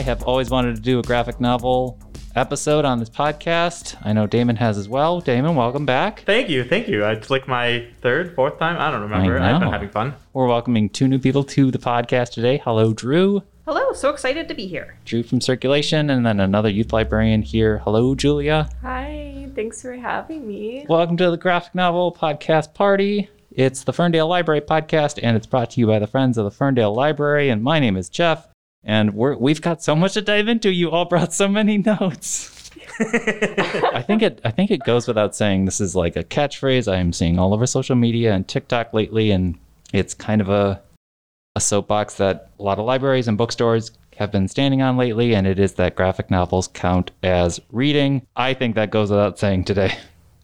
I have always wanted to do a graphic novel episode on this podcast. I know Damon has as well. Damon, welcome back. Thank you, thank you. It's like my third, fourth time. I don't remember. I I've been having fun. We're welcoming two new people to the podcast today. Hello, Drew. Hello, so excited to be here. Drew from Circulation, and then another youth librarian here. Hello, Julia. Hi, thanks for having me. Welcome to the Graphic Novel Podcast Party. It's the Ferndale Library Podcast, and it's brought to you by the Friends of the Ferndale Library. And my name is Jeff, and we're, we've got so much to dive into. You all brought so many notes. I think it. I think it goes without saying. This is like a catchphrase I am seeing all over social media and TikTok lately, and it's kind of a a soapbox that a lot of libraries and bookstores have been standing on lately, and it is that graphic novels count as reading. I think that goes without saying today.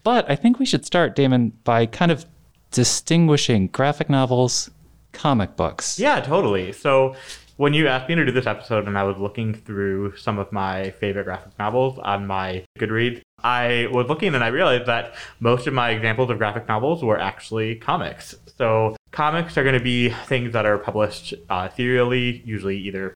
But I think we should start, Damon, by kind of distinguishing graphic novels, comic books. Yeah, totally. So when you asked me to do this episode and I was looking through some of my favorite graphic novels on my Goodreads, I was looking and I realized that most of my examples of graphic novels were actually comics. So comics are going to be things that are published uh, serially, usually either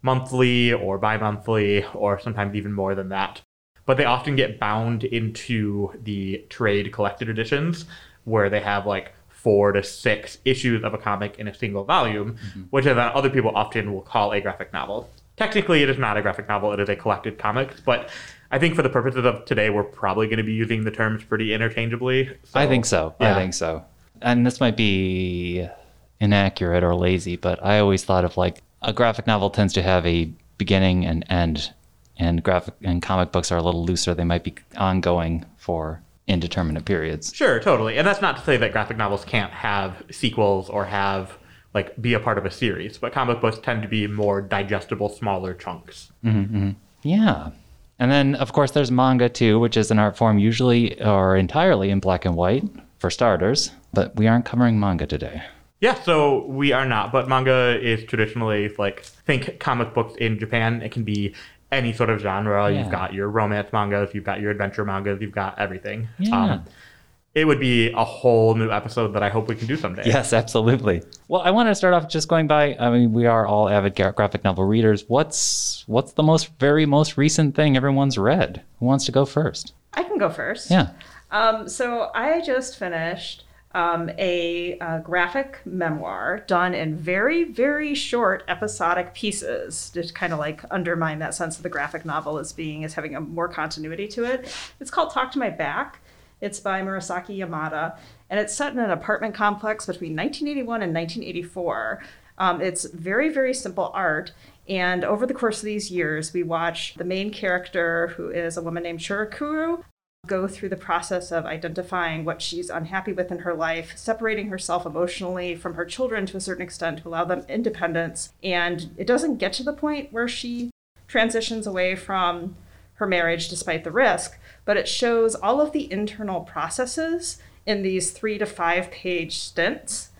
monthly or bi-monthly or sometimes even more than that. But they often get bound into the trade collected editions where they have like four to six issues of a comic in a single volume, mm-hmm. which then other people often will call a graphic novel. Technically, it is not a graphic novel, it is a collected comics, but I think for the purposes of today, we're probably going to be using the terms pretty interchangeably. I think so. I think so. And this might be inaccurate or lazy, but I always thought of like a graphic novel tends to have a beginning and end, and graphic and comic books are a little looser. They might be ongoing for indeterminate periods. Sure, totally. And that's not to say that graphic novels can't have sequels or have like be a part of a series, but comic books tend to be more digestible, smaller chunks. Mm-hmm, mm-hmm. Yeah. And then, of course, there's manga too, which is an art form usually or entirely in black and white for starters. But we aren't covering manga today. Yeah, so we are not, but manga is traditionally like think comic books in Japan. It can be any sort of genre. Yeah. You've got your romance mangas, you've got your adventure mangas, you've got everything. Um, it would be a whole new episode that I hope we can do someday. Yes, absolutely. Well, I want to start off just going by. I mean, we are all avid graphic novel readers. What's what's the most very most recent thing everyone's read? Who wants to go first? I can go first. Yeah. Um, so I just finished um, a, uh graphic memoir done in very, very short episodic pieces to kind of like undermine that sense of the graphic novel as being as having a more continuity to it. It's called Talk to My Back. It's by Murasaki Yamada, and it's set in an apartment complex between 1981 and 1984. Um, it's very, very simple art. And over the course of these years, we watch the main character, who is a woman named Shurikuru, go through the process of identifying what she's unhappy with in her life, separating herself emotionally from her children to a certain extent to allow them independence. And it doesn't get to the point where she transitions away from her marriage despite the risk, but it shows all of the internal processes in these three to five page stints.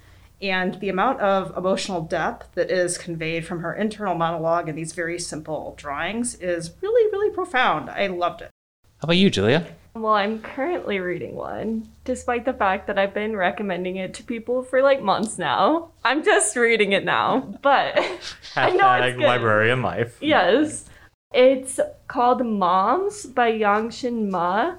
And the amount of emotional depth that is conveyed from her internal monologue in these very simple drawings is really, really profound. I loved it. How about you, Julia? Well, I'm currently reading one, despite the fact that I've been recommending it to people for like months now. I'm just reading it now, but I know it's good. librarian life. Yes. It's called Moms by Yeong-Shin Ma.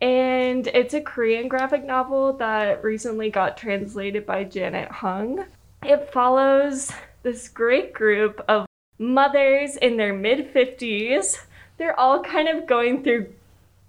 And it's a Korean graphic novel that recently got translated by Janet Hong. It follows this great group of mothers in their mid 50s. They're all kind of going through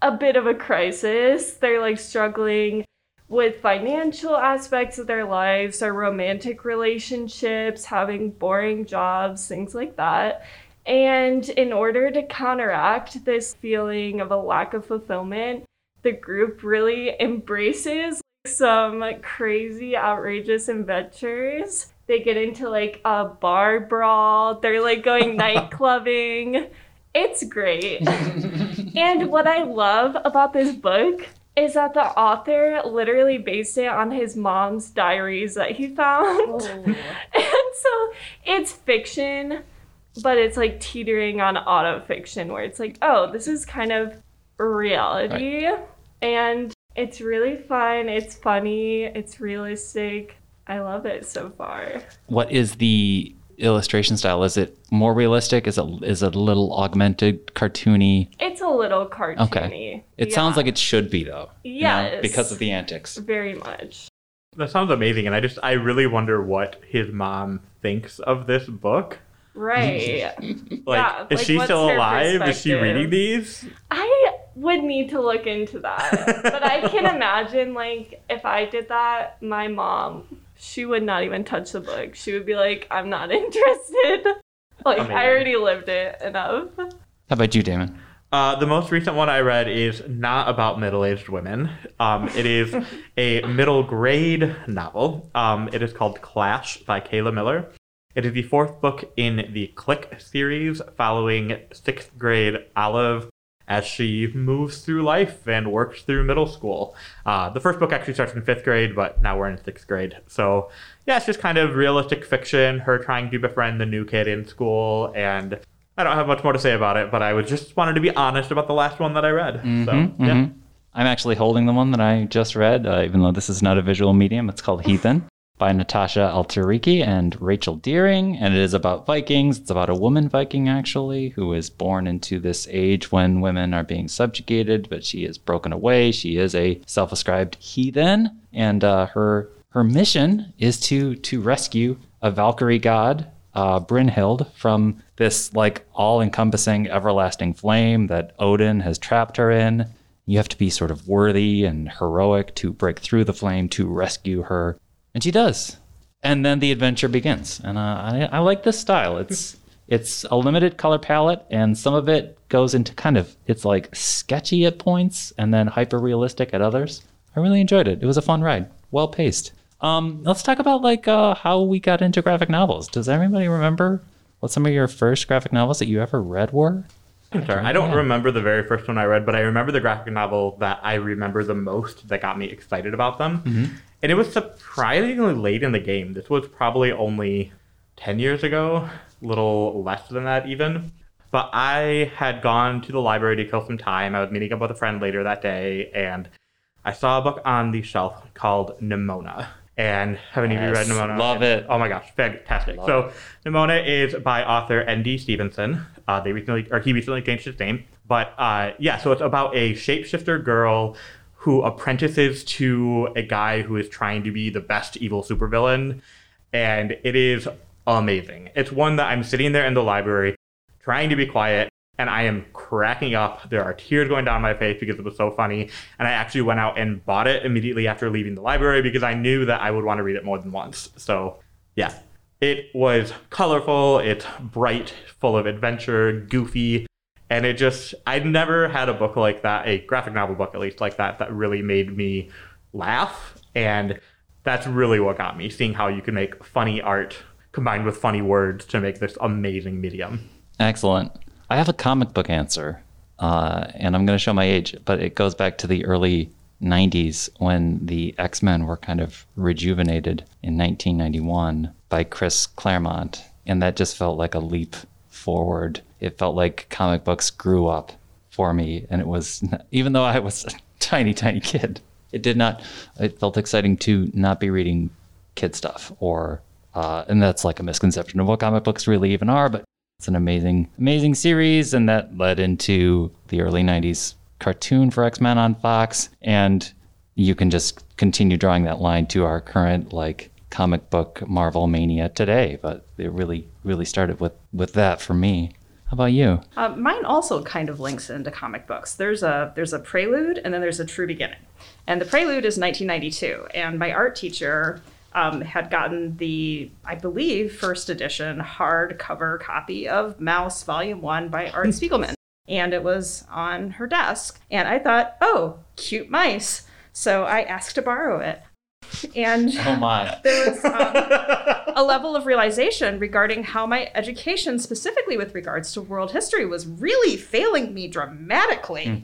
a bit of a crisis. They're like struggling with financial aspects of their lives, their romantic relationships, having boring jobs, things like that. And in order to counteract this feeling of a lack of fulfillment, the group really embraces some crazy, outrageous adventures. They get into like a bar brawl, they're like going night clubbing. It's great. and what I love about this book is that the author literally based it on his mom's diaries that he found. Oh. and so it's fiction, but it's like teetering on autofiction where it's like, oh, this is kind of reality. And it's really fun, it's funny, it's realistic. I love it so far. What is the illustration style? Is it more realistic? Is it is it a little augmented, cartoony? It's a little cartoony. Okay. It sounds like it should be though. you know, Yes. because of the antics. very much. That sounds amazing, and I just I really wonder what his mom thinks of this book. Right. Like, Yeah, is like, she still alive? Is she reading these? I would need to look into that. but I can imagine, like, if I did that, my mom, she would not even touch the book. She would be like, I'm not interested. Like, Amazing. I already lived it enough. How about you, Damon? Uh, the most recent one I read is not about middle-aged women. Um, it is a middle grade novel. Um, it is called Clash by Kayla Miller. It is the fourth book in the Click series, following sixth grade Olive as she moves through life and works through middle school. Uh, the first book actually starts in fifth grade, but now we're in sixth grade. So, yeah, it's just kind of realistic fiction, her trying to befriend the new kid in school, and I don't have much more to say about it, but I was just wanted to be honest about the last one that I read. so, Mhm, yeah. mhm. I'm actually holding the one that I just read, uh, even though this is not a visual medium. It's called Heathen by Natasha Alterici and Rachel Deering, and it is about Vikings. It's about a woman Viking, actually, who is born into this age when women are being subjugated, but she is broken away. She is a self-ascribed heathen, and uh, her her mission is to to rescue a Valkyrie god, uh, Brynhild, from this like all-encompassing everlasting flame that Odin has trapped her in. You have to be sort of worthy and heroic to break through the flame to rescue her, and she does. And then the adventure begins. And uh, I, I like this style. It's it's a limited color palette, and some of it goes into kind of it's like sketchy at points, and then hyper realistic at others. I really enjoyed it. It was a fun ride, well paced. Um, let's talk about like uh, how we got into graphic novels. Does anybody remember what some of your first graphic novels that you ever read were? Sorry, I don't remember the very first one I read, but I remember the graphic novel that I remember the most that got me excited about them. And it was surprisingly late in the game. This was probably only 10 years ago, a little less than that even. But I had gone to the library to kill some time. I was meeting up with a friend later that day, and I saw a book on the shelf called Nimona. And have any of you read Nimona? love it. Oh my gosh, fantastic! Love so Nimona is by author N.D. Stevenson. Uh, they recently, or he recently changed his name, but uh, yeah. So it's about a shapeshifter girl who apprentices to a guy who is trying to be the best evil supervillain, and it is amazing. It's one that I'm sitting there in the library, trying to be quiet, and I am cracking up. There are tears going down my face because it was so funny. And I actually went out and bought it immediately after leaving the library because I knew that I would want to read it more than once. So, yeah. It was colorful, it's bright, full of adventure, goofy, and it just, I'd never had a book like that, a graphic novel book at least like that, that really made me laugh. And that's really what got me, seeing how you can make funny art combined with funny words to make this amazing medium. Excellent. I have a comic book answer, uh, and I'm going to show my age, but it goes back to the early 90s when the X Men were kind of rejuvenated in 1991 by Chris Claremont. And that just felt like a leap forward. It felt like comic books grew up for me. And it was, even though I was a tiny, tiny kid, it did not, it felt exciting to not be reading kid stuff or, uh, and that's like a misconception of what comic books really even are, but it's an amazing, amazing series, and that led into the early '90s cartoon for X Men on Fox. And you can just continue drawing that line to our current like comic book Marvel mania today. But it really, really started with with that for me. How about you? Uh, mine also kind of links into comic books. There's a there's a prelude and then there's a true beginning, and the prelude is 1992. And my art teacher um, had gotten the I believe first edition hardcover copy of Maus Volume One by Art Spiegelman, and it was on her desk. And I thought, oh, cute mice. So I asked to borrow it, and Oh my! there was um, a level of realization regarding how my education, specifically with regards to world history, was really failing me dramatically.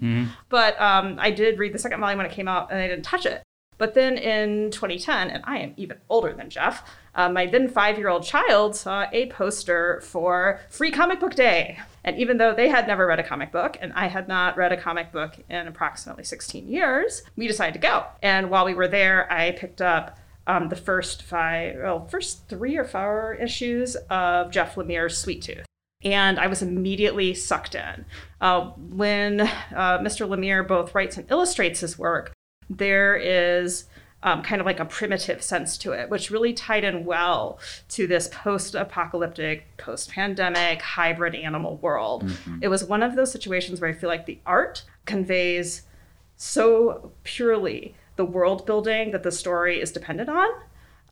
But um, I did read the second volume when it came out, and I didn't touch it. But then in 2010, and I am even older than Jeff, uh, my then five year old child saw a poster for Free Comic Book Day. And even though they had never read a comic book, and I had not read a comic book in approximately 16 years, we decided to go. And while we were there, I picked up um, the first five, well, first three or four issues of Jeff Lemire's Sweet Tooth. And I was immediately sucked in. Uh, when uh, Mr. Lemire both writes and illustrates his work, there is um, kind of like a primitive sense to it, which really tied in well to this post apocalyptic, post pandemic, hybrid animal world. Mm-hmm. It was one of those situations where I feel like the art conveys so purely the world building that the story is dependent on.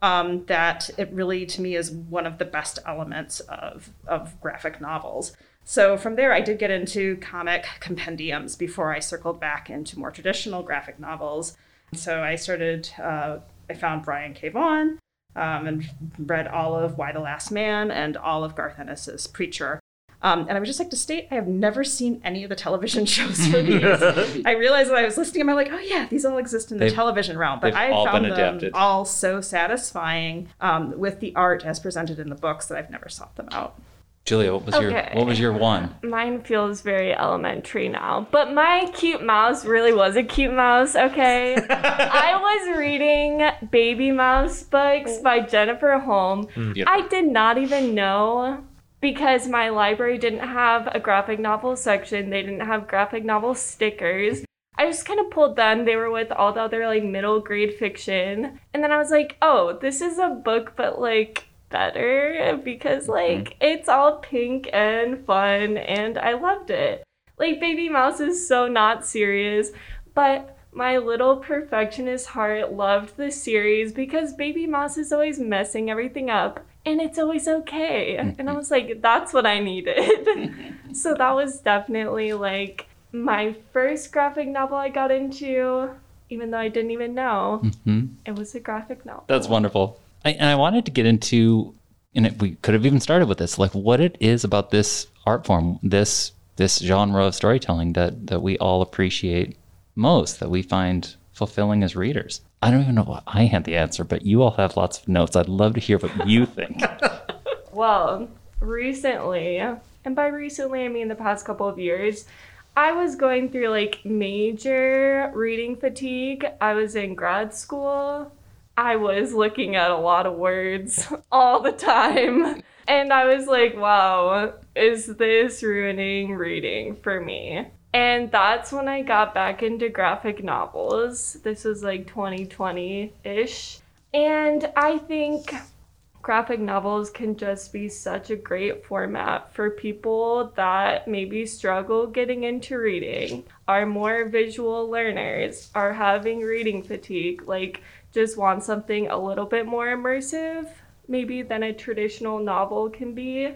Um, that it really, to me, is one of the best elements of, of graphic novels. So from there, I did get into comic compendiums before I circled back into more traditional graphic novels. So I started, uh, I found Brian K. Vaughan um, and read all of Y: The Last Man and all of Garth Ennis's Preacher. Um, and I would just like to state, I have never seen any of the television shows for these. I realized that I was listening, and I'm like, oh yeah, these all exist in the they've, television realm. But I found them adapted. all so satisfying um, with the art as presented in the books that I've never sought them out. Julia, what was okay. your what was your one? Mine feels very elementary now, but my cute mouse really was a cute mouse. Okay, I was reading Babymouse books by Jennifer Holm. Mm, I did not even know because my library didn't have a graphic novel section. They didn't have graphic novel stickers. I just kind of pulled them. They were with all the other like middle grade fiction, and then I was like, oh, this is a book, but like better because mm-hmm. like it's all pink and fun and I loved it. Like Babymouse is so not serious, but my little perfectionist heart loved the series because Babymouse is always messing everything up and it's always okay. Mm-hmm. And I was like, that's what I needed. so that was definitely like my first graphic novel I got into, even though I didn't even know mm-hmm. it was a graphic novel. That's wonderful. I, and I wanted to get into, and we could have even started with this, like what it is about this art form, this this genre of storytelling that that we all appreciate most, that we find fulfilling as readers. I don't even know what I had the answer, but you all have lots of notes. I'd love to hear what you think. well, recently, and by recently I mean the past couple of years, I was going through like major reading fatigue. I was in grad school I was looking at a lot of words all the time. And I was like, wow, is this ruining reading for me? And that's when I got back into graphic novels. This was like 2020 ish. And I think graphic novels can just be such a great format for people that maybe struggle getting into reading, are more visual learners, are having reading fatigue. Like, just want something a little bit more immersive, maybe than a traditional novel can be.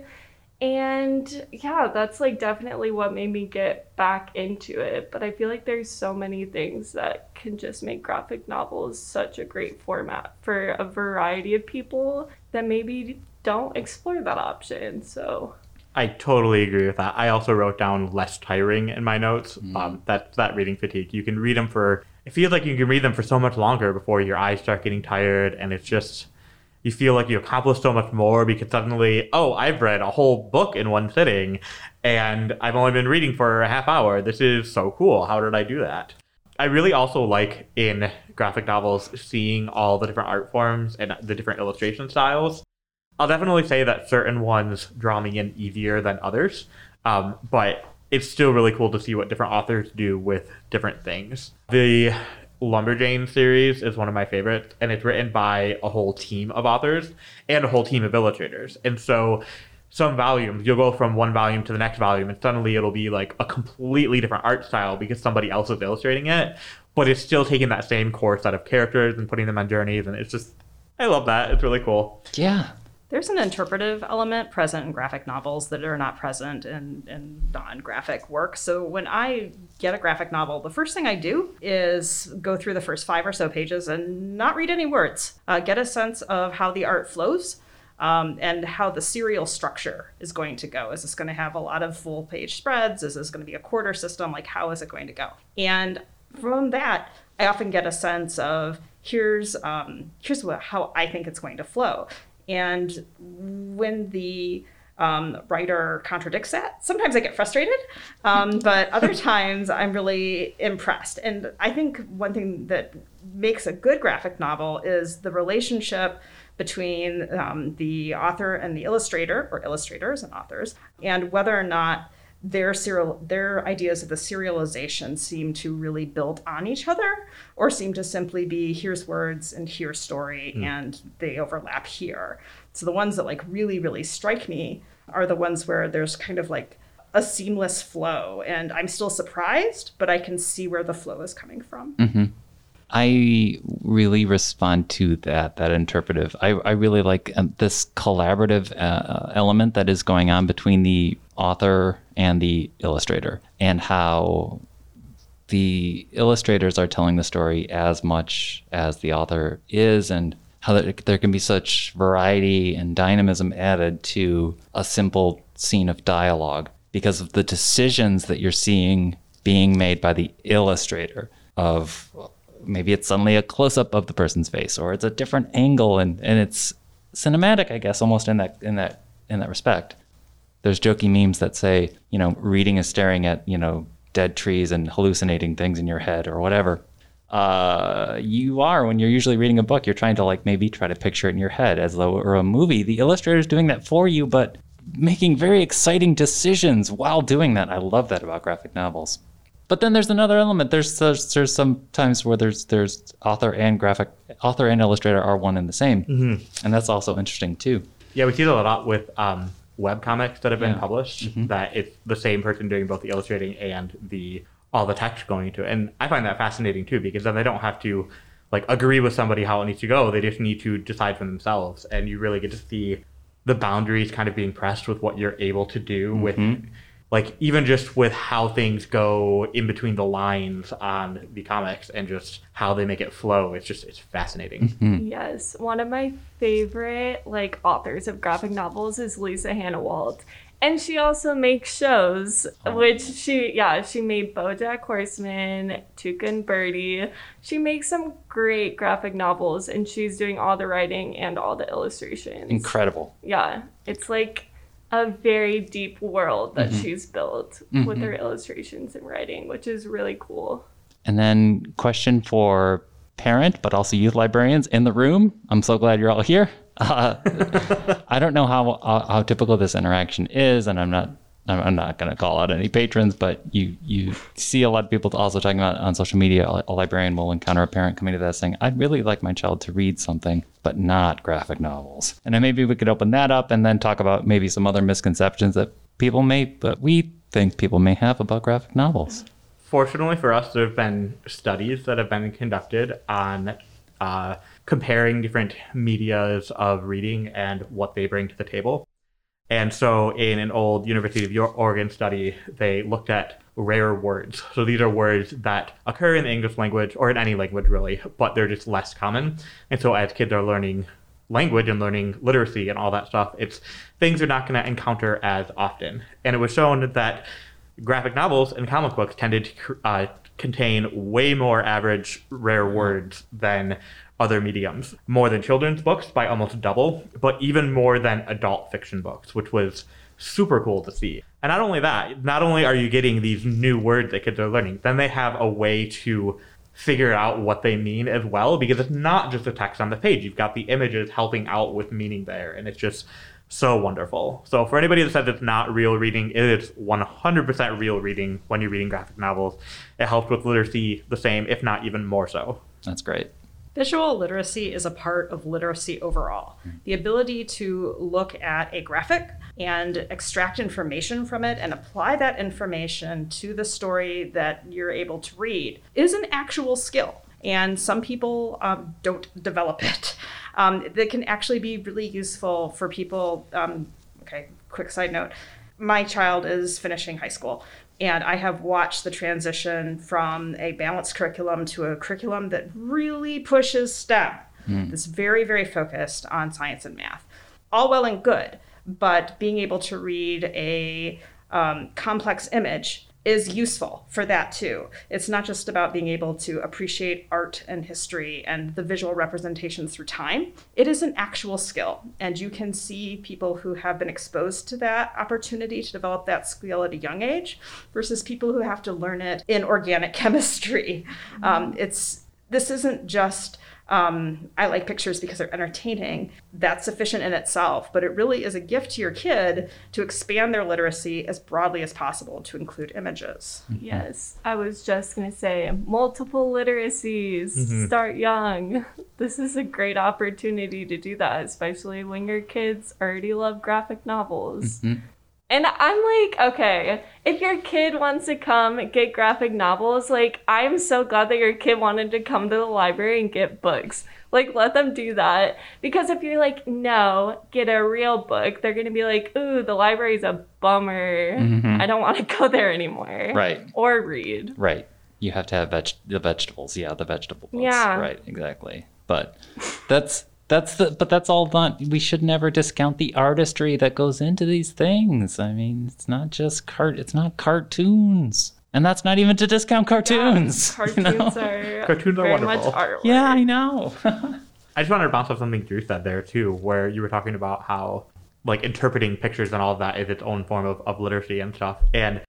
And yeah, that's like definitely what made me get back into it. But I feel like there's so many things that can just make graphic novels such a great format for a variety of people that maybe don't explore that option. So I totally agree with that. I also wrote down less tiring in my notes. Mm. Um, that that reading fatigue. You can read them for it feels like you can read them for so much longer before your eyes start getting tired and it's just you feel like you accomplished so much more because suddenly oh i've read a whole book in one sitting and i've only been reading for a half hour. This is so cool. How did i do that? I really also like in graphic novels seeing all the different art forms and the different illustration styles. I'll definitely say that certain ones draw me in easier than others um, but it's still really cool to see what different authors do with different things. The Lumberjane series is one of my favorites, and it's written by a whole team of authors and a whole team of illustrators. And so, some volumes, you'll go from one volume to the next volume, and suddenly it'll be like a completely different art style because somebody else is illustrating it, but it's still taking that same core set of characters and putting them on journeys. And it's just, I love that. It's really cool. Yeah. There's an interpretive element present in graphic novels that are not present in, in non graphic work. So when I get a graphic novel, the first thing I do is go through the first five or so pages and not read any words, uh, get a sense of how the art flows. Um, and how the serial structure is going to go. Is this going to have a lot of full page spreads? Is this going to be a quarter system? Like, how is it going to go? And from that, I often get a sense of here's um, here's what, how I think it's going to flow. And when the um, writer contradicts that. Sometimes I get frustrated, um, but other times I'm really impressed. And I think one thing that makes a good graphic novel is the relationship between um, the author and the illustrator, or illustrators and authors, and whether or not their serial their ideas of the serialization seem to really build on each other or seem to simply be here's words and here's story mm. and they overlap here so the ones that like really really strike me are the ones where there's kind of like a seamless flow and i'm still surprised but i can see where the flow is coming from mm-hmm. I really respond to that that interpretive. I, I really like uh, this collaborative uh, element that is going on between the author and the illustrator, and how the illustrators are telling the story as much as the author is, and how there can be such variety and dynamism added to a simple scene of dialogue because of the decisions that you're seeing being made by the illustrator of maybe it's suddenly a close up of the person's face or it's a different angle and, and it's cinematic, I guess, almost in that in that in that respect. There's jokey memes that say, you know, reading is staring at, you know, dead trees and hallucinating things in your head or whatever. Uh, you are when you're usually reading a book, you're trying to like maybe try to picture it in your head as though it were a movie. The illustrator is doing that for you, but making very exciting decisions while doing that. I love that about graphic novels. But then there's another element. There's, there's some times where there's there's author and graphic author and illustrator are one and the same, mm-hmm. and that's also interesting too. Yeah, we see that a lot with um, web comics that have been yeah. published. Mm-hmm. That it's the same person doing both the illustrating and the all the text going into it, and I find that fascinating too because then they don't have to like agree with somebody how it needs to go. They just need to decide for themselves, and you really get to see the boundaries kind of being pressed with what you're able to do mm-hmm. with like even just with how things go in between the lines on the comics and just how they make it flow it's just it's fascinating. Mm-hmm. yes. One of my favorite like authors of graphic novels is lisa hanawalt and she also makes shows oh. which she yeah she made bojack horseman tuca and birdie she makes some great graphic novels and she's doing all the writing and all the illustrations. Incredible. Yeah. It's like a very deep world that mm-hmm. she's built mm-hmm. with her illustrations and writing, which is really cool. And then, question for parent, but also youth librarians in the room. I'm so glad you're all here. Uh, I don't know how uh, how typical this interaction is, and I'm not I'm not going to call out any patrons, but you you see a lot of people also talking about on social media. A librarian will encounter a parent coming to that saying, "I'd really like my child to read something, but not graphic novels." And then maybe we could open that up and then talk about maybe some other misconceptions that people may, but we think people may have about graphic novels. Fortunately for us, there have been studies that have been conducted on uh, comparing different medias of reading and what they bring to the table. And so, in an old University of Oregon study, they looked at rare words. So, these are words that occur in the English language or in any language, really, but they're just less common. And so, as kids are learning language and learning literacy and all that stuff, it's things they're not going to encounter as often. And it was shown that graphic novels and comic books tended to uh, contain way more average rare words than other mediums, more than children's books by almost double, but even more than adult fiction books, which was super cool to see. And not only that, not only are you getting these new words that kids are learning, then they have a way to figure out what they mean as well, because it's not just the text on the page. You've got the images helping out with meaning there, and it's just so wonderful. So for anybody that says it's not real reading, it is 100% real reading when you're reading graphic novels. It helps with literacy the same, if not even more so. That's great. Visual literacy is a part of literacy overall. The ability to look at a graphic and extract information from it and apply that information to the story that you're able to read is an actual skill. And some people um, don't develop it. Um, that can actually be really useful for people. Um, okay, quick side note my child is finishing high school and I have watched the transition from a balanced curriculum to a curriculum that really pushes STEM. Mm. That's very, very focused on science and math. All well and good, but being able to read a um, complex image is useful for that too. It's not just about being able to appreciate art and history and the visual representations through time. It is an actual skill. And you can see people who have been exposed to that opportunity to develop that skill at a young age versus people who have to learn it in organic chemistry. Um, it's this isn't just um, I like pictures because they're entertaining. That's sufficient in itself, but it really is a gift to your kid to expand their literacy as broadly as possible to include images. Yes, I was just going to say multiple literacies, Mhm. start young. This is a great opportunity to do that, especially when your kids already love graphic novels. Mhm. And I'm like, okay, if your kid wants to come get graphic novels, like, I'm so glad that your kid wanted to come to the library and get books. Like, let them do that. Because if you're like, no, get a real book, they're going to be like, ooh, the library's a bummer. Mhm. I don't want to go there anymore. Right. Or read. Right. You have to have veg- the vegetables. Yeah, the vegetable books. Yeah. Right. Exactly. But that's that's the but that's all not. We should never discount the artistry that goes into these things. I mean, it's not just cart. It's not cartoons. And that's not even to discount cartoons. you Cartoons know? are Cartoons are very wonderful. much artwork. Yeah, I know. I just wanted to bounce off something Drew said there too, where you were talking about how like interpreting pictures and all of that is its own form of, of literacy and stuff. And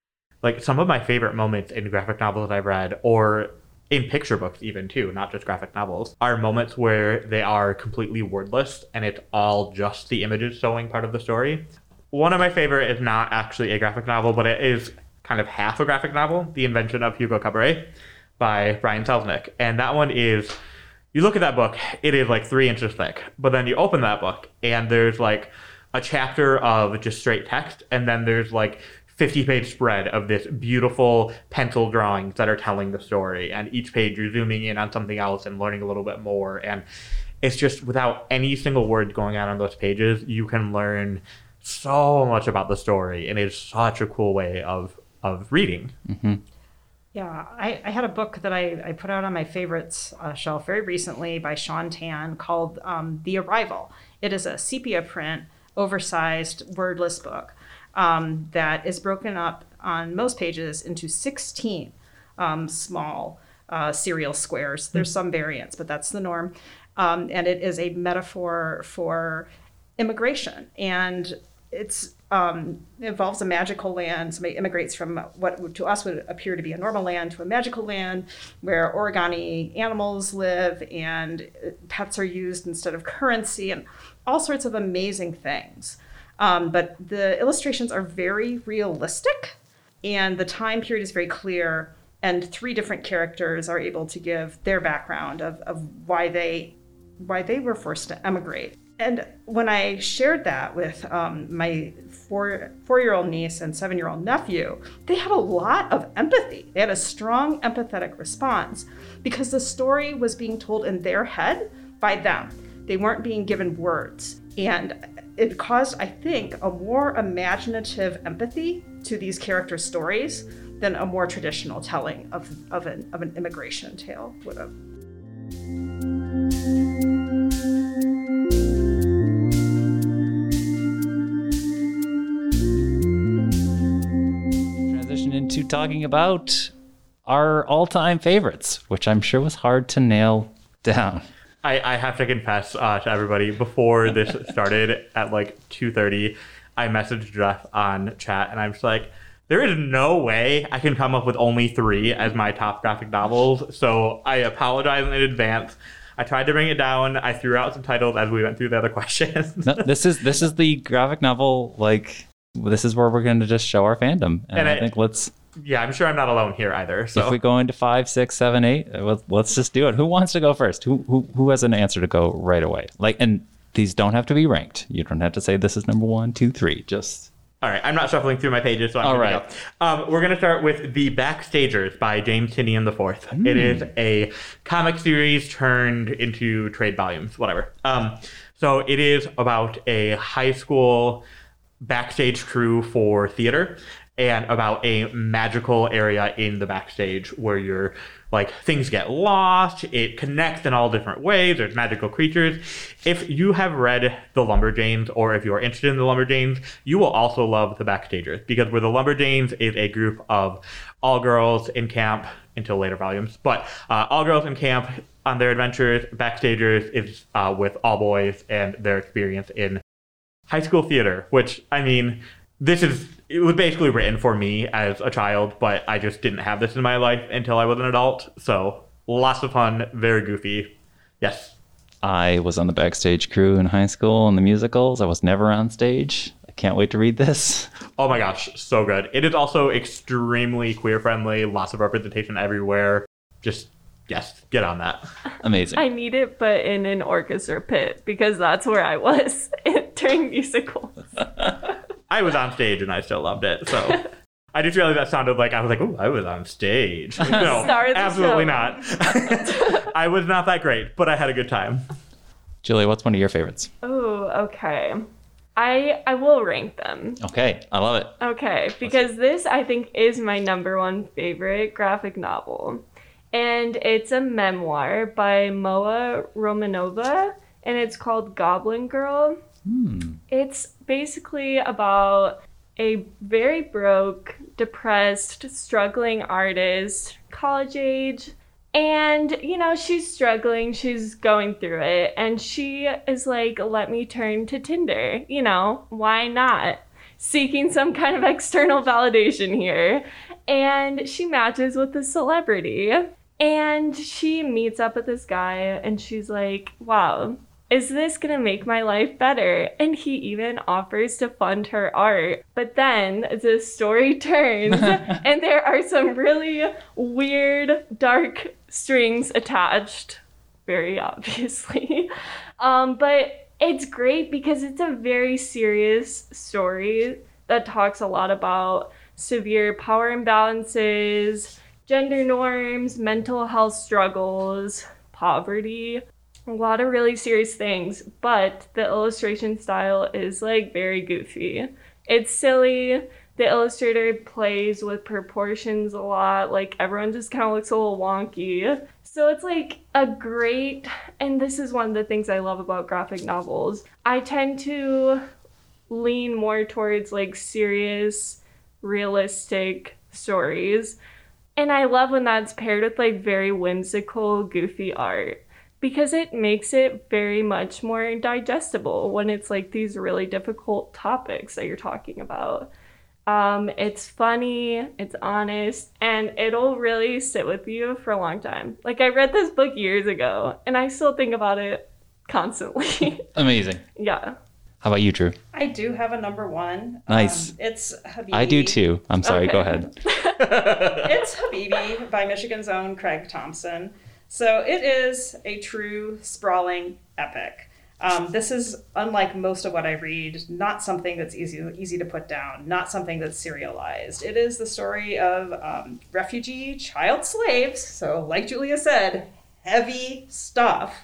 like some of my favorite moments in graphic novels that I've read, or in picture books even too, not just graphic novels, are moments where they are completely wordless and it's all just the images showing part of the story. One of my favorite is not actually a graphic novel, but it is kind of half a graphic novel, The Invention of Hugo Cabret by Brian Selznick. And that one is you look at that book, it is like three inches thick. But then you open that book, and there's like a chapter of just straight text, and then there's like 50 page spread of this beautiful pencil drawings that are telling the story. And each page you're zooming in on something else and learning a little bit more. And it's just without any single word going on on those pages, you can learn so much about the story. And it's such a cool way of, of reading. Yeah, I, I had a book that I, I put out on my favorites uh, shelf very recently by Shaun Tan called um, The Arrival. It is a sepia print, oversized, wordless book um, that is broken up on most pages into 16 um, small uh, serial squares. There's some variants, but that's the norm. Um, and it is a metaphor for immigration. And it's um, it involves a magical land. Somebody immigrates from what to us would appear to be a normal land to a magical land where origami animals live and pets are used instead of currency and all sorts of amazing things. Um, but the illustrations are very realistic and the time period is very clear. And three different characters are able to give their background of, of why they why they were forced to emigrate. And when I shared that with um, my four four year old niece and seven year old nephew, they had a lot of empathy. They had a strong empathetic response because the story was being told in their head by them. They weren't being given words. And it caused, I think, a more imaginative empathy to these character stories than a more traditional telling of, of, an, of an immigration tale would have. Transition into talking about our all-time favorites, which I'm sure was hard to nail down. I, I have to confess uh, to everybody before this started at like 2.30 i messaged jeff on chat and i'm just like there is no way i can come up with only three as my top graphic novels. So i apologize in advance. I tried to bring it down. I threw out some titles as we went through the other questions. No, this is this is the graphic novel like this is where we're going to just show our fandom, and, And I I- think let's yeah i'm sure i'm not alone here either so if we go into five, six, seven, eight, uh, let's, just do it. Who wants to go first? Who who who has an answer to go right away? Like, and these don't have to be ranked. You don't have to say this is number one, two, three. Just All right, I'm not shuffling through my pages, so I'm All right. go. Um, we're going to start with The Backstagers by James Tynion IV. It is a comic series turned into trade volumes, whatever. Um, so it is about a high school backstage crew for theater and about a magical area in the backstage where you're like things get lost, it connects in all different ways, there's magical creatures. If you have read The Lumberjanes or if you are interested in The Lumberjanes, you will also love The Backstagers because where The Lumberjanes is a group of all girls in camp until later volumes, but uh, all girls in camp on their adventures. Backstagers is uh, with all boys and their experience in high school theater, which I mean, this is it was basically written for me as a child, but I just didn't have this in my life until I was an adult. So lots of fun, very goofy. Yes. I was on the backstage crew in high school in the musicals. I was never on stage. I can't wait to read this. Oh my gosh, so good. It is also extremely queer friendly, lots of representation everywhere. Just yes, get on that. Amazing. I need it, but in an orchestra pit because that's where I was during musicals. I was on stage and I still loved it. So I just realized that sounded like I was like, oh, I was on stage. No, Star absolutely show. not. I was not that great, but I had a good time. Julia, what's one of your favorites? Oh, okay. I I will rank them. Okay, I love it. Okay, because this I think is my number one favorite graphic novel. And it's a memoir by Moa Romanova and it's called Goblin Girl. Hmm. It's basically about a very broke, depressed, struggling artist, college age. And, you know, she's struggling, she's going through it. And she is like, let me turn to Tinder. You know, why not? Seeking some kind of external validation here. And she matches with a celebrity. And she meets up with this guy, and she's like, wow, is this gonna make my life better? And he even offers to fund her art. But then the story turns, and there are some really weird, dark strings attached, very obviously. Um, but it's great because it's a very serious story that talks a lot about severe power imbalances, gender norms, mental health struggles, poverty a lot of really serious things, but the illustration style is like very goofy. It's silly. The illustrator plays with proportions a lot. Like everyone just kind of looks a little wonky. So it's like a great, and this is one of the things I love about graphic novels. I tend to lean more towards like serious, realistic stories. And I love when that's paired with like very whimsical, goofy art because it makes it very much more digestible when it's like these really difficult topics that you're talking about. Um, it's funny, it's honest, and it'll really sit with you for a long time. Like, I read this book years ago, and I still think about it constantly. Amazing. yeah. How about you, Drew? I do have a number one. Nice. Um, it's Habibi. I do too. I'm sorry. Go ahead. It's Habibi by Michigan's own Craig Thompson. So it is a true sprawling epic. Um, this is unlike most of what I read, not something that's easy easy to put down, not something that's serialized. It is the story of um, refugee child slaves. So, like Julia said, heavy stuff.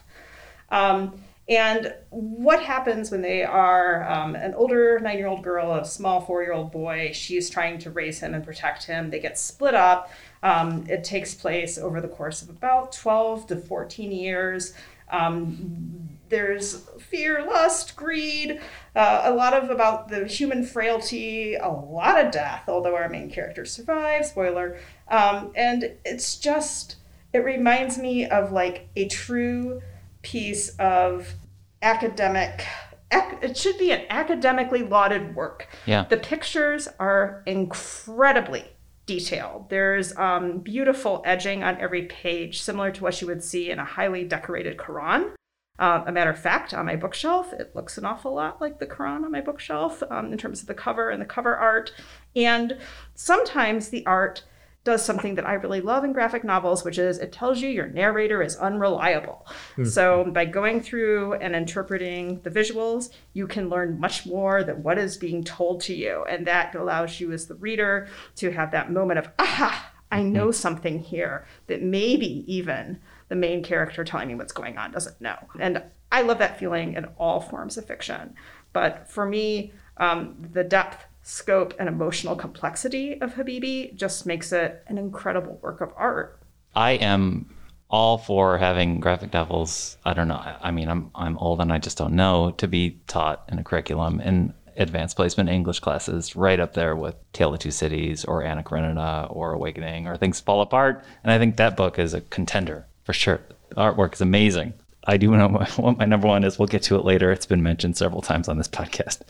Um, and what happens when they are um, an older nine year old girl, a small four year old boy? She's trying to raise him and protect him. They get split up. Um, it takes place over the course of about 12 to 14 years. Um, there's fear, lust, greed, uh, a lot of about the human frailty, a lot of death, although our main character survives, spoiler. Um, and it's just, it reminds me of like a true piece of academic ac- it should be an academically lauded work Yeah. the pictures are incredibly detailed there's um, beautiful edging on every page similar to what you would see in a highly decorated quran uh, a matter of fact, on my bookshelf, it looks an awful lot like the Quran on my bookshelf um, in terms of the cover and the cover art. And sometimes the art does something that I really love in graphic novels, which is it tells you your narrator is unreliable. So by going through and interpreting the visuals, you can learn much more than what is being told to you. And that allows you as the reader to have that moment of, aha, I know something here that maybe even the main character telling me what's going on doesn't know. And I love that feeling in all forms of fiction. But for me, um, the depth, scope, and emotional complexity of Habibi just makes it an incredible work of art. I am all for having graphic novels. I don't know. I, mean, I'm I'm old and I just don't know to be taught in a curriculum in advanced placement English classes, right up there with Tale of Two Cities or Anna Karenina or Awakening or Things Fall Apart. And I think that book is a contender for sure. The artwork is amazing. I do know what my number one is. We'll get to it later. It's been mentioned several times on this podcast.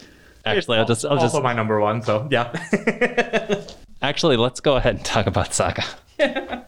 Actually, I'll just I'll also just my number one. So yeah. actually let's go ahead and talk about Saga.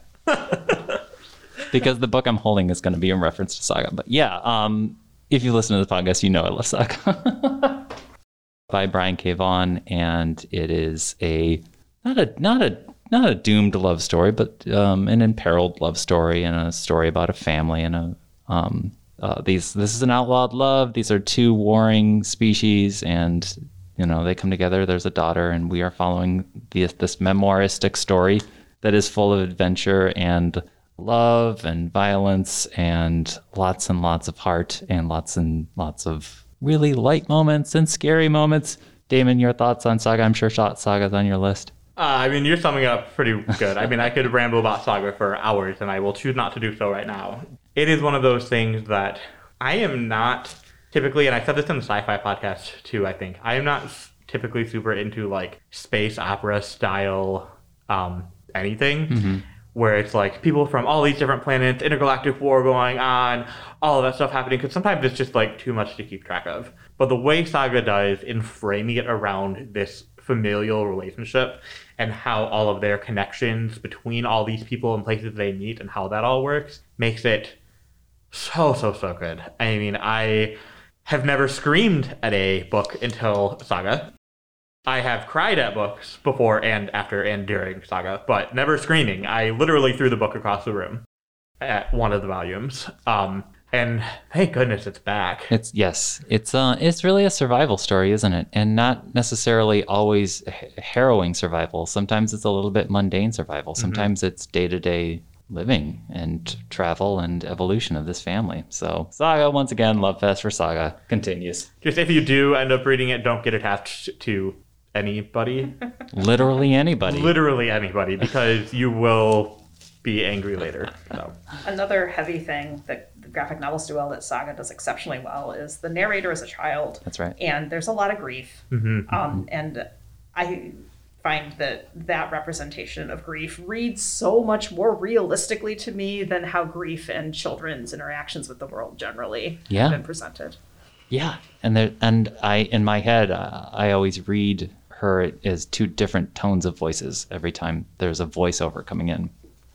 because the book I'm holding is going to be in reference to Saga. But yeah, um, if you listen to the podcast, you know I love Saga. By Brian K. Vaughan, and it is a not a not a not a doomed love story, but um, an imperiled love story, and a story about a family and a um, uh, these. This is an outlawed love. These are two warring species, and you know they come together. There's a daughter, and we are following the, this memoiristic story that is full of adventure and love and violence and lots and lots of heart and lots and lots of really light moments and scary moments. Damon, your thoughts on Saga? I'm sure Shot Saga's on your list. Uh, I mean, you're summing up pretty good. I mean, I could ramble about Saga for hours, and I will choose not to do so right now. It is one of those things that I am not typically, and I said this in the sci-fi podcast too. I think I am not s- typically super into like space opera style um, anything. Where it's like people from all these different planets, intergalactic war going on, all of that stuff happening. Because sometimes it's just like too much to keep track of. But the way Saga does in framing it around this familial relationship and how all of their connections between all these people and places they meet and how that all works makes it so so so good. I mean, I have never screamed at a book until Saga. I have cried at books before and after and during Saga, but never screaming. I literally threw the book across the room at one of the volumes. Um, and thank goodness it's back. It's yes, it's uh, it's really a survival story, isn't it? And not necessarily always harrowing survival. Sometimes it's a little bit mundane survival. Sometimes it's day to day living and travel and evolution of this family. So Saga once again, love fest for Saga continues. Just if you do end up reading it, don't get attached to anybody, Literally anybody. literally anybody, because you will be angry later. So. Another heavy thing that the graphic novels do well that Saga does exceptionally well is the narrator is a child. That's right. And there's a lot of grief. Um, and I find that that representation of grief reads so much more realistically to me than how grief and children's interactions with the world generally Yeah. have been presented. Yeah, and there, and I in my head, uh, I always read her as two different tones of voices every time there's a voiceover coming in,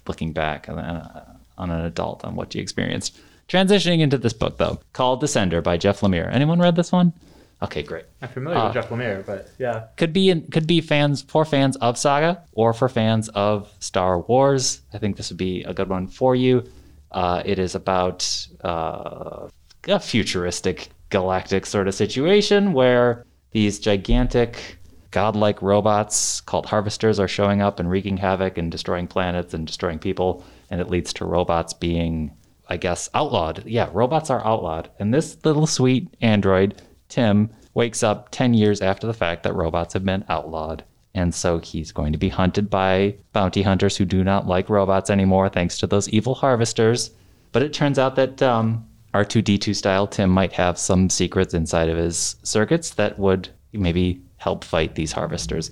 looking back on, uh, on an adult on what she experienced. Transitioning into this book though, called Descender by Jeff Lemire. Anyone read this one? Okay, great. I'm familiar with Jeff Lemire, but yeah. Could be in, could be fans for fans of Saga or for fans of Star Wars. I think this would be a good one for you. Uh, it is about uh, a futuristic galactic sort of situation where these gigantic godlike robots called harvesters are showing up and wreaking havoc and destroying planets and destroying people and it leads to robots being i guess outlawed yeah robots are outlawed and this little sweet android tim wakes up 10 years after the fact that robots have been outlawed and so he's going to be hunted by bounty hunters who do not like robots anymore thanks to those evil harvesters but it turns out that um, R2D2 style Tim might have some secrets inside of his circuits that would maybe help fight these harvesters.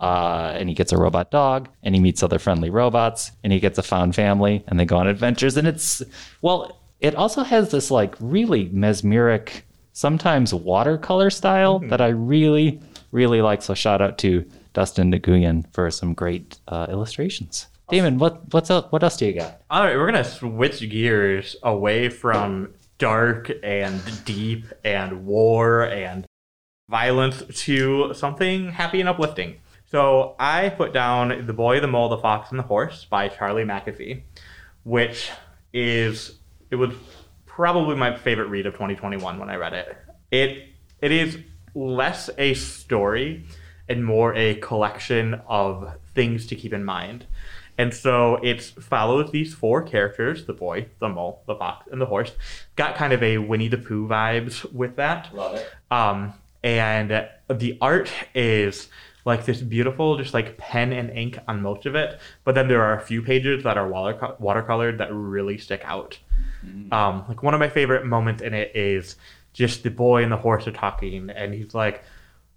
Uh, and he gets a robot dog, and he meets other friendly robots, and he gets a found family, and they go on adventures. And it's, well, it also has this like really mesmeric, sometimes watercolor style that I really, really like. So shout out to Dustin Nguyen for some great uh, illustrations. Damon, what what's up? What else do you got? All right, we're gonna switch gears away from dark and deep and war and violence to something happy and uplifting. So I put down The Boy, the Mole, the Fox, and the Horse by Charlie Mackesy, which is it was probably my favorite read of 2021 when I read it. It it is less a story and more a collection of things to keep in mind. And so it follows these four characters the boy, the mole, the fox, and the horse. Got kind of a Winnie the Pooh vibes with that. Love it. Um, and the art is like this beautiful, just like pen and ink on most of it. But then there are a few pages that are water watercolored that really stick out. Um, like one of my favorite moments in it is just the boy and the horse are talking, and he's like,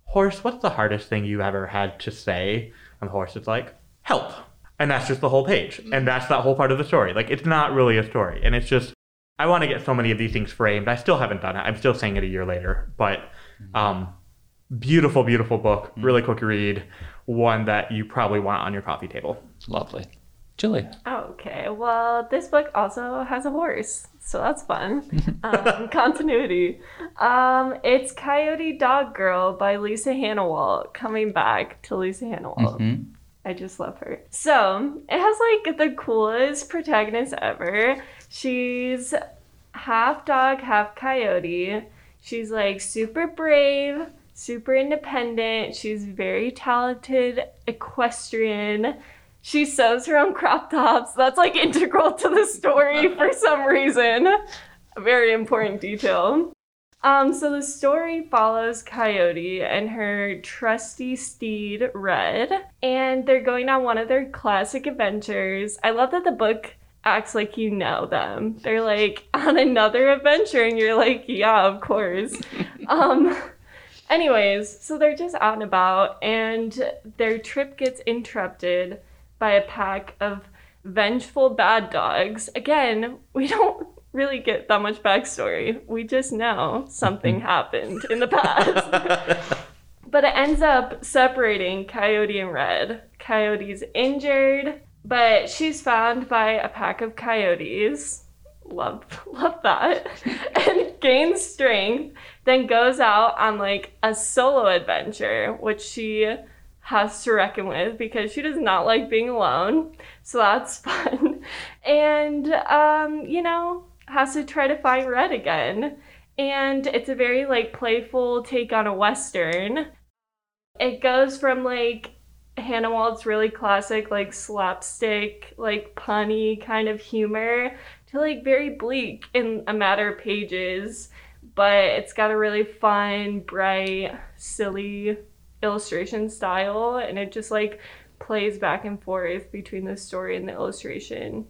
"Horse, what's the hardest thing you ever had to say?" And the horse is like, "Help." And that's just the whole page, and that's that whole part of the story. Like it's not really a story, and it's just I want to get so many of these things framed. I still haven't done it. I'm still saying it a year later, but um, beautiful, beautiful book, really quick read, one that you probably want on your coffee table. Lovely. Julie. Okay, well, this book also has a horse, so that's fun. um, continuity. Um, it's Coyote Doggirl by Lisa Hanawalt, coming back to Lisa Hanawalt. Mhm. I just love her. So it has like the coolest protagonist ever. She's half dog, half coyote. She's like super brave, super independent. She's very talented equestrian. She sews her own crop tops. That's like integral to the story for some reason. A very important detail. Um, so the story follows Coyote and her trusty steed Red, and they're going on one of their classic adventures. I love that the book acts like you know them. They're like on another adventure, and you're like, yeah, of course. um, anyways, so they're just out and about, and their trip gets interrupted by a pack of vengeful bad dogs. Again, we don't really get that much backstory. We just know something happened in the past. but it ends up separating Coyote and Red. Coyote's injured, but she's found by a pack of coyotes. Love love that. and gains strength, then goes out on like a solo adventure, which she has to reckon with because she does not like being alone. So that's fun. And um, you know, has to try to find Red again. And it's a very like playful take on a western. It goes from like Hanawalt's really classic like slapstick, like punny kind of humor to like very bleak in a matter of pages, but it's got a really fun, bright, silly illustration style and it just like plays back and forth between the story and the illustration.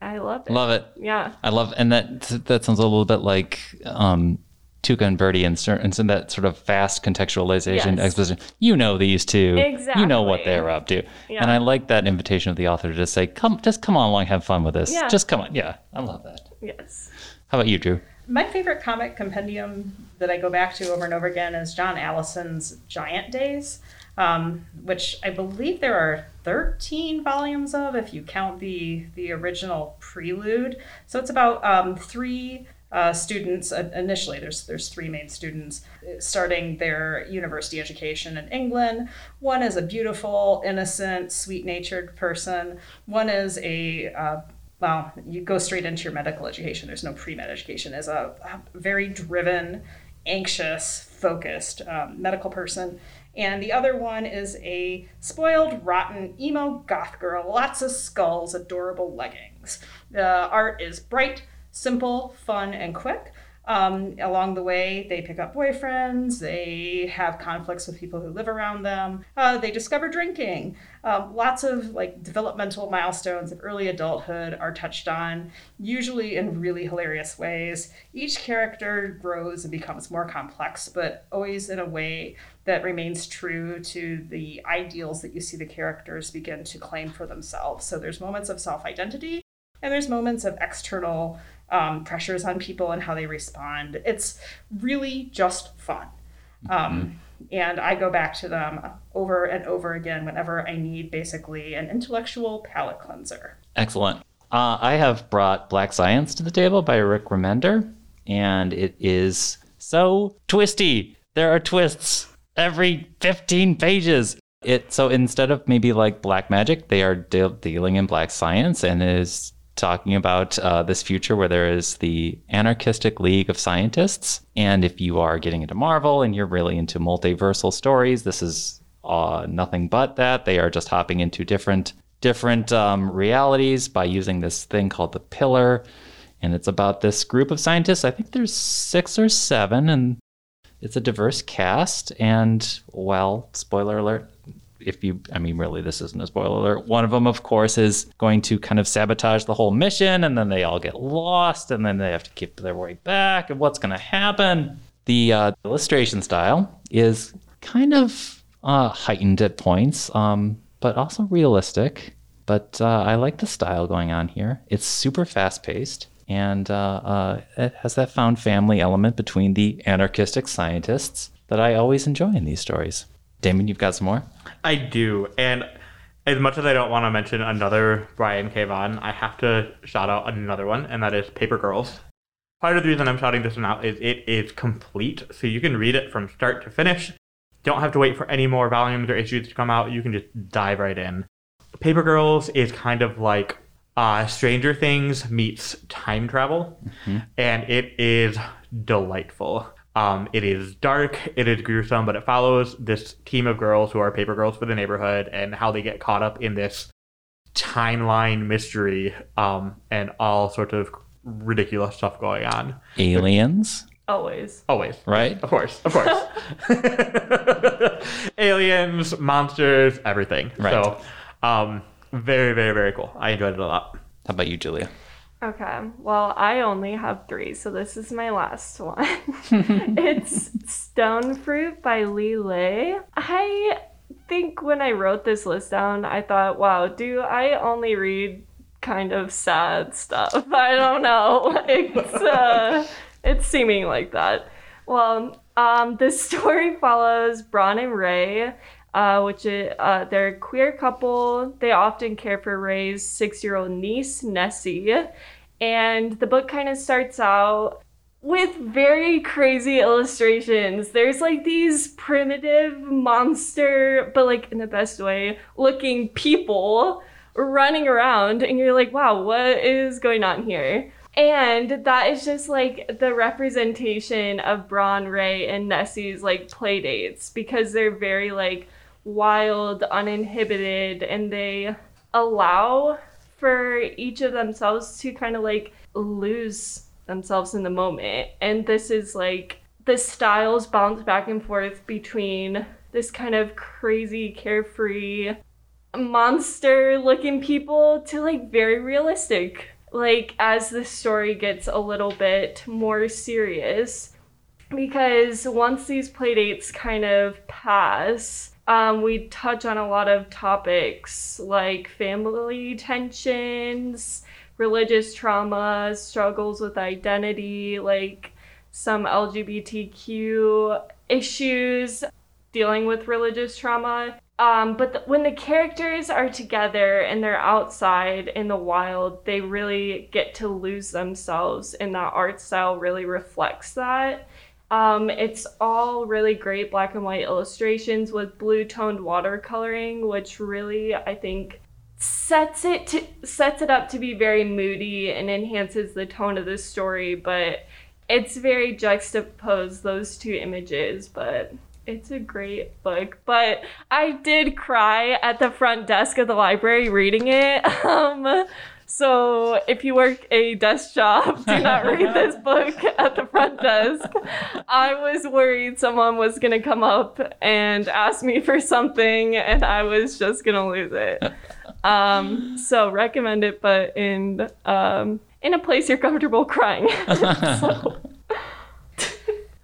I love it. Love it. Yeah. I love, and that that sounds a little bit like um, Tuca and Bertie and, and some that sort of fast contextualization Yes. exposition. You know these two. Exactly. You know what they're up to. Yeah. And I like that invitation of the author to just say, "Come, just come on along, have fun with this. Yeah. Just come on." Yeah, I love that. Yes. How about you, Drew? My favorite comic compendium that I go back to over and over again is John Allison's Giant Days, um, which I believe there are 13 volumes of if you count the the original prelude. So it's about um, three uh, students uh, initially. There's there's three main students uh, starting their university education in England. One is a beautiful, innocent, sweet-natured person. One is a uh, well, you go straight into your medical education. There's no pre-med education. As a, a very driven, anxious, focused um, medical person, and the other one is a spoiled, rotten emo goth girl. Lots of skulls, adorable leggings. The art is bright, simple, fun, and quick. Um, along the way, they pick up boyfriends, they have conflicts with people who live around them, uh, they discover drinking. Um, lots of like developmental milestones of early adulthood are touched on, usually in really hilarious ways. Each character grows and becomes more complex, but always in a way that remains true to the ideals that you see the characters begin to claim for themselves. So there's moments of self identity and there's moments of external um, pressures on people and how they respond. It's really just fun. Um, and I go back to them over and over again whenever I need basically an intellectual palate cleanser. Excellent. Uh, I have brought Black Science to the table by Rick Remender, and it is so twisty. There are twists every 15 pages. It so instead of maybe like black magic, they are de- dealing in black science and is talking about uh, this future where there is the anarchistic league of scientists. And if you are getting into Marvel and you're really into multiversal stories, this is uh, nothing but that. They are just hopping into different different um, realities by using this thing called the pillar. And it's about this group of scientists. I think there's six or seven, and it's a diverse cast, and well, spoiler alert. If you, I mean, really, this isn't a spoiler alert. One of them, of course, is going to kind of sabotage the whole mission, and then they all get lost, and then they have to keep their way back. And what's going to happen? The uh, illustration style is kind of uh, heightened at points, um, but also realistic. But uh, I like the style going on here. It's super fast paced, and uh, uh, it has that found family element between the anarchistic scientists that I always enjoy in these stories. Damon, you've got some more? I do. And as much as I don't want to mention another Brian K. Vaughan, I have to shout out another one, and that is Paper Girls. Part of the reason I'm shouting this one out is it is complete, so you can read it from start to finish. Don't have to wait for any more volumes or issues to come out. You can just dive right in. Paper Girls is kind of like uh, Stranger Things meets time travel, and it is delightful. Um, it is dark, it is gruesome, but it follows this team of girls who are paper girls for the neighborhood and how they get caught up in this timeline mystery um, and all sorts of ridiculous stuff going on. Aliens, Always. Always. right? Of course, of course. Aliens, monsters, everything. Right. So, um, very, very, very cool. I enjoyed it a lot. How about you, Julia? Okay. Well, I only have three, so this is my last one. it's Stone Fruit by Lee Lai. I think when I wrote this list down, I thought, wow, do I only read kind of sad stuff? I don't know. It's uh, it's seeming like that. Well, um, this story follows Bron and Ray, uh, which is, uh, they're a queer couple. They often care for Ray's six-year-old niece Nessie, and the book kind of starts out with very crazy illustrations. There's like these primitive monster, but like in the best way, looking people running around, and you're like, wow, what is going on here? And that is just like the representation of Bron, Ray, and Nessie's like play dates because they're very like wild, uninhibited, and they allow for each of themselves to kind of like lose themselves in the moment. And this is like the styles bounce back and forth between this kind of crazy, carefree, monster looking people to like very realistic. Like as the story gets a little bit more serious. Because once these playdates kind of pass, um, we touch on a lot of topics like family tensions, religious trauma, struggles with identity, like some LGBTQ issues dealing with religious trauma. Um, but the, when the characters are together and they're outside in the wild, they really get to lose themselves, and that art style really reflects that. Um, it's all really great black and white illustrations with blue toned watercoloring, which really I think sets it to, sets it up to be very moody and enhances the tone of the story. But it's very juxtaposed those two images, but it's a great book. But I did cry at the front desk of the library reading it. Um, so if you work a desk job, do not read this book at the front desk. I was worried someone was gonna come up and ask me for something, and I was just gonna lose it. Um, so recommend it, but in um, in a place you're comfortable crying. so,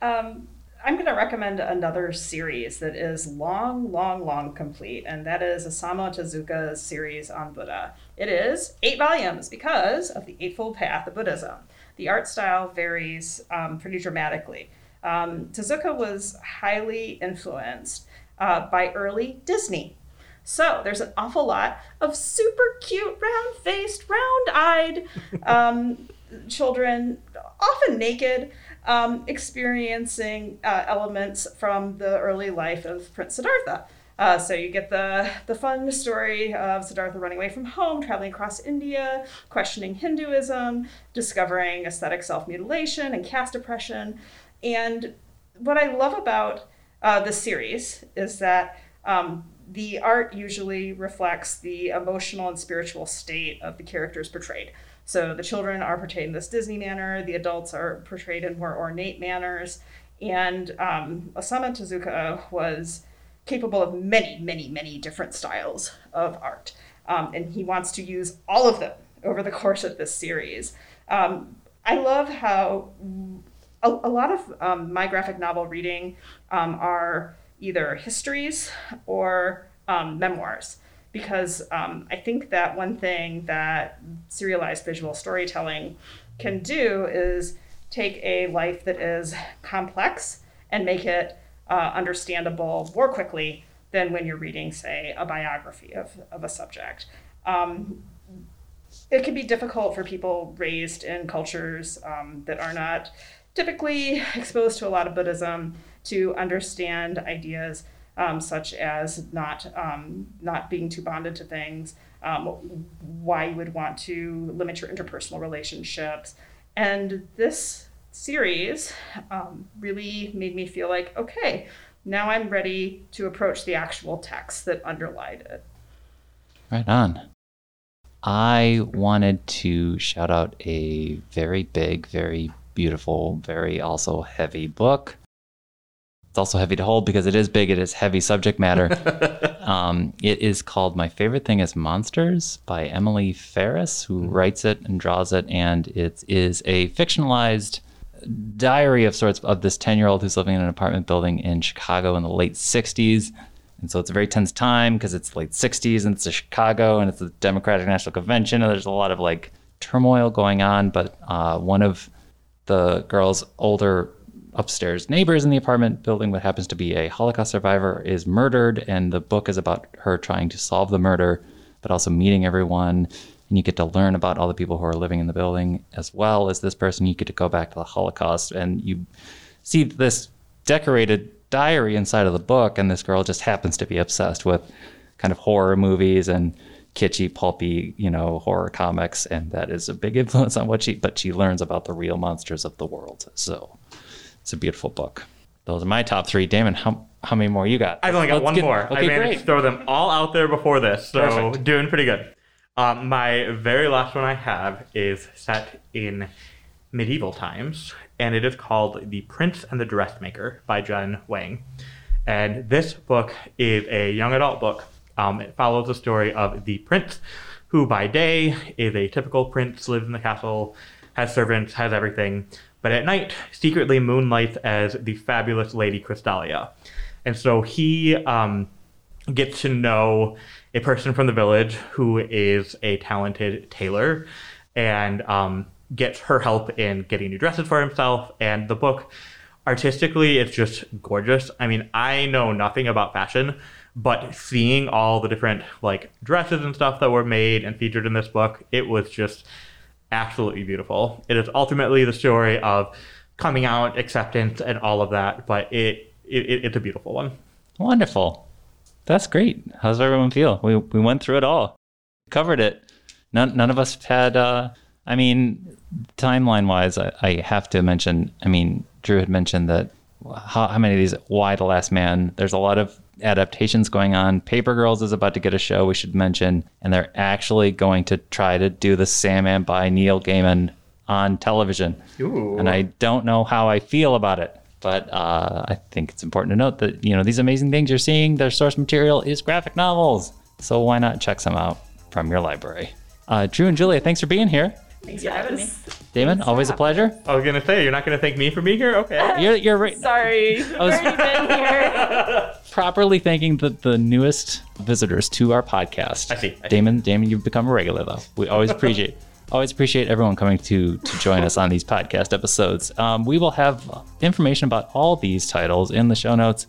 Um, I'm going to recommend another series that is long, long, long complete, and that is Osamu Tezuka's series on Buddha. It is eight volumes because of the Eightfold Path of Buddhism. The art style varies um, pretty dramatically. Um, Tezuka was highly influenced uh, by early Disney. So there's an awful lot of super cute, round faced, round eyed um, children, often naked, um, experiencing uh, elements from the early life of Prince Siddhartha. Uh, so you get the the fun story of Siddhartha running away from home, traveling across India, questioning Hinduism, discovering aesthetic self mutilation and caste oppression. And what I love about uh, this series is that um, the art usually reflects the emotional and spiritual state of the characters portrayed. So the children are portrayed in this Disney manner, the adults are portrayed in more ornate manners, And um, Osamu Tezuka was capable of many, many, many different styles of art. Um, and he wants to use all of them over the course of this series. Um, I love how a, a lot of um, my graphic novel reading um, are either histories or um, memoirs because um, I think that one thing that serialized visual storytelling can do is take a life that is complex and make it uh, understandable more quickly than when you're reading, say, a biography of, of a subject. Um, it can be difficult for people raised in cultures um, that are not typically exposed to a lot of Buddhism to understand ideas um, such as not um, not being too bonded to things, um, why you would want to limit your interpersonal relationships, and this series um, really made me feel like okay, now I'm ready to approach the actual text that underlied it. Right on. I wanted to shout out a very big, very beautiful, very also heavy book. It's also heavy to hold because it is big, it is heavy subject matter. um, it is called My Favorite Thing is Monsters by Emily Ferris, who writes it and draws it. And it is a fictionalized diary of sorts of this 10 year old who's living in an apartment building in Chicago in the late 60s. And so it's a very tense time because it's late 60s and it's Chicago and it's the Democratic National Convention. And there's a lot of like turmoil going on. But uh, one of the girl's older upstairs neighbors in the apartment building, what happens to be a Holocaust survivor, is murdered. And the book is about her trying to solve the murder, but also meeting everyone. And you get to learn about all the people who are living in the building as well as this person. You get to go back to the Holocaust and you see this decorated diary inside of the book. And this girl just happens to be obsessed with kind of horror movies and kitschy, pulpy, you know, horror comics, and that is a big influence on what she. But she learns about the real monsters of the world. So it's a beautiful book. Those are my top three. Damon, how how many more you got? I've only got Let's one get- more. I managed great. to throw them all out there before this, so Perfect. doing pretty good. Um, my very last one I have is set in medieval times, and it is called The Prince and the Dressmaker by Jen Wang. And this book is a young adult book. Um, it follows the story of the prince, who by day is a typical prince, lives in the castle, has servants, has everything, but at night secretly moonlights as the fabulous Lady Crystalia. And so he um, gets to know a person from the village who is a talented tailor and um, gets her help in getting new dresses for himself. And the book, artistically, it's just gorgeous. I mean, I know nothing about fashion, but seeing all the different like dresses and stuff that were made and featured in this book, it was just absolutely beautiful. It is ultimately the story of coming out, acceptance, and all of that, but it, it it's a beautiful one. Wonderful. That's great. How's everyone feel? We we went through it all, covered it. None none of us had. Uh, I mean, timeline wise, I, I have to mention. I mean, Drew had mentioned that. How, how many of these? Y: The Last Man? There's a lot of adaptations going on. Paper Girls is about to get a show. We should mention, and they're actually going to try to do the Sandman by Neil Gaiman on television. Ooh. And I don't know how I feel about it. But uh, I think it's important to note that you know these amazing things you're seeing. Their source material is graphic novels, so why not check some out from your library? Uh, Drew and Julia, thanks for being here. Thanks for having me. Damon, always a pleasure. I was gonna say you're not gonna thank me for being here. Okay. You're you're right. Sorry, I've was- already been here. properly thanking the, the newest visitors to our podcast. I see, I see. Damon, Damon, you've become a regular though. We always appreciate always appreciate everyone coming to to join us on these podcast episodes. Um, we will have information about all these titles in the show notes.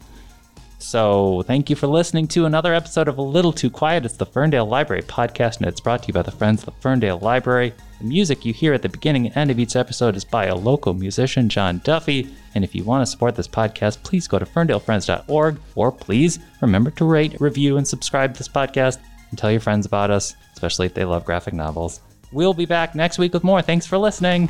So thank you for listening to another episode of A Little Too Quiet. It's the Ferndale Library podcast, and it's brought to you by the Friends of the Ferndale Library. The music you hear at the beginning and end of each episode is by a local musician, John Duffy. And if you want to support this podcast, please go to ferndalefriends.org, or please remember to rate, review, and subscribe to this podcast, and tell your friends about us, especially if they love graphic novels. We'll be back next week with more. Thanks for listening.